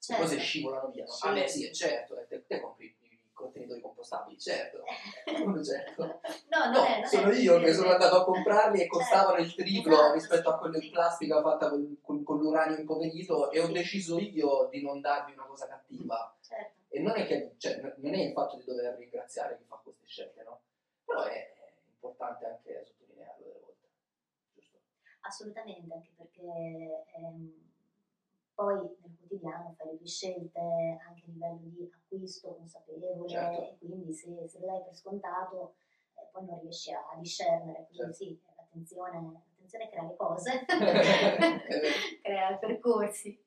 le Certo. cose scivolano via. No? Sì. Ah beh sì, certo, eh, te, te compri i contenitori compostabili, certo, certo. No, non No, è, non sono è io che sono andato a comprarli e Certo, costavano il triplo esatto, rispetto a sì, quello in plastica fatta con, con- con l'uranio impoverito e ho deciso io di non darvi una cosa cattiva. Certo. E non è, che, cioè, non è il fatto di dover ringraziare chi fa queste scelte, no? Però è, è importante anche sottolinearlo delle volte. Giusto? Assolutamente, anche perché ehm, poi nel quotidiano fai le tue scelte anche a livello di acquisto consapevole Certo. e quindi se, se lo dai per scontato eh, poi non riesci a discernere, quindi Certo. sì, l'attenzione, l'attenzione crea le cose, crea percorsi.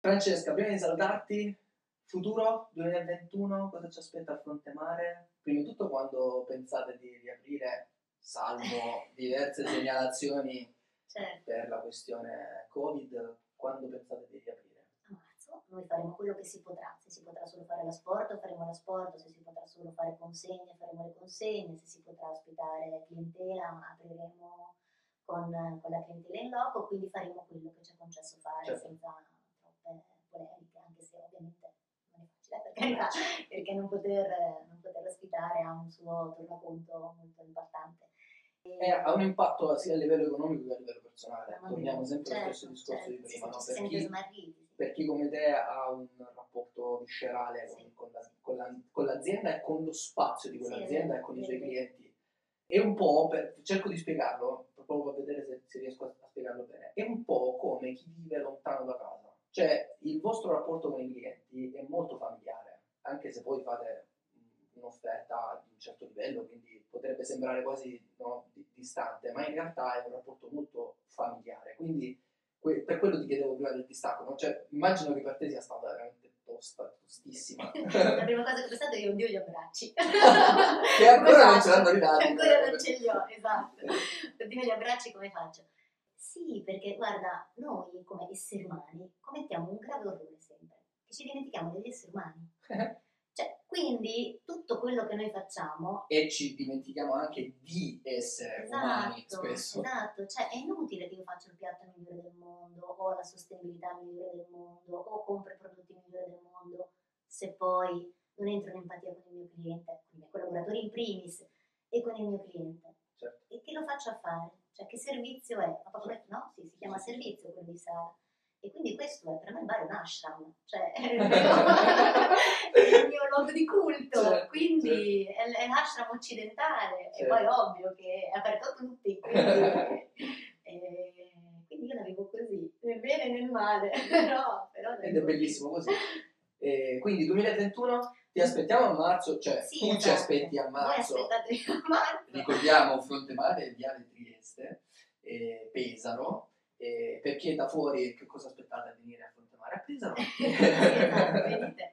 Francesca, prima di salutarti, futuro 2021, cosa ci aspetta a fronte mare? Prima di tutto quando pensate di riaprire, salvo diverse segnalazioni Certo, per la questione Covid, quando pensate di riaprire? a marzo noi faremo quello che si potrà, se si potrà solo fare l'asporto faremo l'asporto, se si potrà solo fare consegne faremo le consegne, se si potrà ospitare clientela apriremo con, con la clientela in loco, quindi faremo quello che ci è concesso fare Certo. senza troppe polemiche, anche se ovviamente non è facile per carità, perché non poter, non poter ospitare ha un suo tornaconto molto importante. E- Eh, ha un impatto sia a livello economico che a livello personale. Mamma Torniamo sempre allo certo, stesso discorso certo, di prima, sì, no? per, chi, smarriti, sì. per chi come te ha un rapporto viscerale con, Sì. con la- con la- con l'azienda e con lo spazio di quell'azienda e con i suoi clienti. È un po', per- cerco di spiegarlo, proprio per vedere se, se riesco a, a spiegarlo bene, è un po' come chi vive lontano da casa. Cioè, il vostro rapporto con i clienti è molto familiare, anche se poi fate un'offerta di un certo livello, quindi potrebbe sembrare quasi no, di, distante, ma in realtà è un rapporto molto familiare. Quindi que- per quello ti chiedevo prima del distacco, no? cioè, immagino che per te sia stata veramente tosta, tostissima. La prima cosa che ho pensato è io odio gli abbracci. che ancora non ce l'hanno ridati. Che ancora non ce li ho, esatto. Oddio gli abbracci come faccio? Sì, perché guarda, noi come esseri umani commettiamo un grave errore sempre, che ci dimentichiamo degli esseri umani. Cioè, quindi tutto quello che noi facciamo e ci dimentichiamo anche di essere umani spesso. Esatto, cioè è inutile che io faccia il piatto migliore del mondo o la sostenibilità migliore del mondo o compro i prodotti migliori del mondo se poi non entro in empatia con il mio cliente, con i miei collaboratori in primis e con il mio cliente. Certo. E che lo faccio a fare? Cioè che servizio è? Ma proprio, no? Sì, si chiama servizio quello di Sara. E quindi questo è per me è un ashram, cioè è il mio, è il mio luogo di culto, Certo, quindi è, è l'ashram occidentale Certo. e poi ovvio che è aperto a tutti, quindi, eh, quindi io la vivo così, nel bene e nel male, però, però Ed è bellissimo così. E quindi 2021 ti aspettiamo a marzo, cioè Sì, tu ci esatto. aspetti a marzo. a marzo. Ricordiamo Fronte Mare, Viale Trieste, eh, Pesaro. Eh, perché da fuori che cosa aspettate a venire a Fronte Mare? A Pesaro? esatto, venite.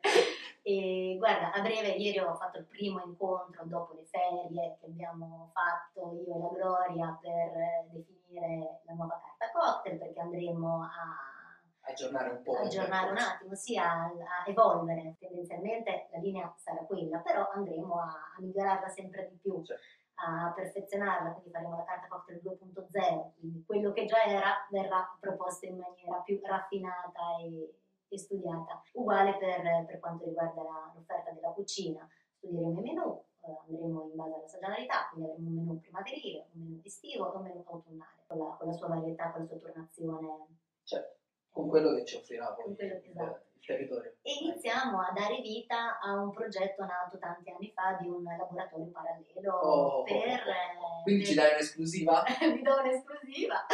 E guarda, a breve ieri ho fatto il primo incontro dopo le ferie che abbiamo fatto io e la Gloria per eh, definire la nuova carta cocktail perché andremo a aggiornare un po'. il aggiornare un attimo, sì, a, a evolvere. Tendenzialmente la linea sarà quella, però andremo a, a migliorarla sempre di più, Certo. A perfezionarla, quindi faremo la carta cocktail 2.0, quindi quello che già era verrà proposto in maniera più raffinata e, e studiata. Uguale per, per quanto riguarda la- l'offerta della cucina, studieremo i menù, eh, andremo in base alla stagionalità, quindi avremo un menù primaverile, un menù estivo e un menù autunnale, con la, con la sua varietà, con la sua turnazione. Certo, con quello che ci offrirà Con quello esatto. Territorio. E iniziamo a dare vita a un progetto nato tanti anni fa di un laboratorio parallelo Oh, per... eh, Quindi ci per- dai un'esclusiva? vi do un'esclusiva.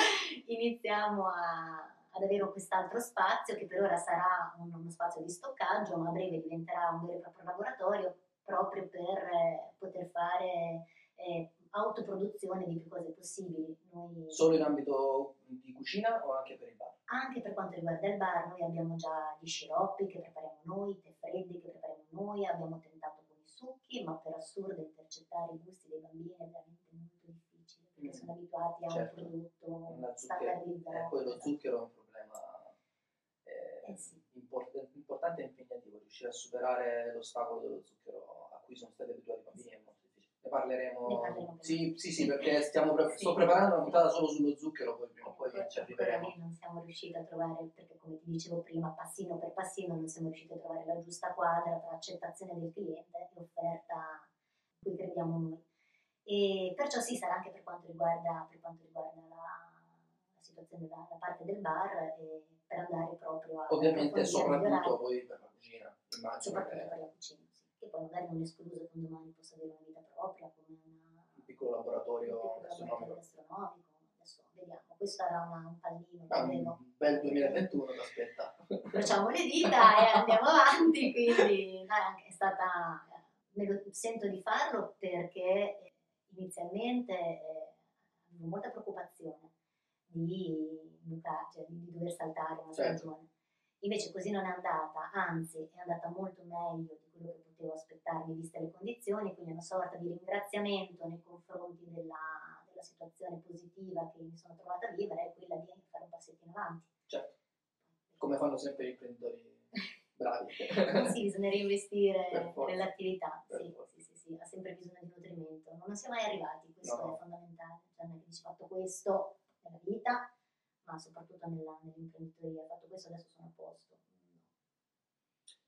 Iniziamo a- ad avere quest'altro spazio che per ora sarà un- uno spazio di stoccaggio, ma a breve diventerà un vero e proprio laboratorio proprio per eh, poter fare eh, autoproduzione di più cose possibili. Noi, Solo in ambito di cucina o anche per il bar? anche per quanto riguarda il bar, noi abbiamo già gli sciroppi che prepariamo noi, i tè freddi che prepariamo noi, abbiamo tentato con i succhi, ma per assurdo intercettare i gusti dei bambini è veramente molto difficile perché Mm. sono abituati a Certo. un prodotto zucchero, standardizzato. eh, poi lo zucchero è un problema eh, Eh sì. import- importante e impegnativo. Riuscire a superare l'ostacolo dello zucchero a cui sono stati abituati i bambini è molto difficile. Ne parleremo. Ne parleremo. Sì, sì, sì, perché stiamo pre- sto preparando una puntata solo sullo zucchero, poi prima o poi ci arriveremo. non siamo riusciti a trovare, perché come ti dicevo prima, passino per passino non siamo riusciti a trovare la giusta quadra tra accettazione del cliente e offerta in cui crediamo noi. E perciò sì, sarà anche per quanto riguarda, per quanto riguarda la, la situazione, la, la parte del bar, e per andare proprio a... Ovviamente, soprattutto poi per la cucina, immagino soprattutto che per la cucina. Che poi magari non escluso che un domani possa avere una vita propria, come una, un piccolo laboratorio un piccolo gastronomico. gastronomico. Adesso vediamo, questo era una- un pallino Ah, che avevo. un bel 2021 ti aspetta. Facciamo le dita e andiamo avanti, quindi no, è è stata, me lo sento di farlo perché eh, inizialmente eh, avevo molta preoccupazione di bucare, cioè di dover saltare una Certo. stagione. Invece così non è andata, anzi è andata molto meglio di quello che potevo aspettarmi viste le condizioni, quindi una sorta di ringraziamento nei confronti della, della situazione positiva che mi sono trovata a vivere è quella di fare un passettino avanti. Certo, come fanno sempre gli imprenditori bravi. sì, bisogna reinvestire nell'attività, sì, sì, sì, sì, ha sempre bisogno di nutrimento. Non siamo mai arrivati, questo no. è fondamentale. Cioè, non è che dici fatto questo nella vita, ma soprattutto nella, nell'imprenditoria, fatto questo adesso sono a posto.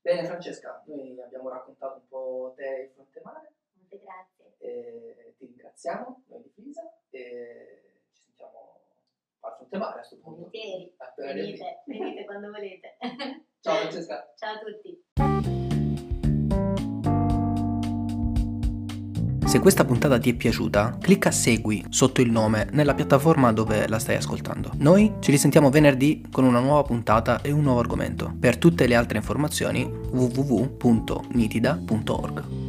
Bene Francesca, noi abbiamo raccontato un po' te e il fronte mare, Molte grazie. e ti ringraziamo, noi di Flisa, e ci sentiamo al fronte mare a questo punto. Volentieri. Venite, venite quando volete. Ciao Francesca. Ciao a tutti. Se questa puntata ti è piaciuta, clicca segui sotto il nome nella piattaforma dove la stai ascoltando. Noi ci risentiamo venerdì con una nuova puntata e un nuovo argomento. Per tutte le altre informazioni www.nitida.org.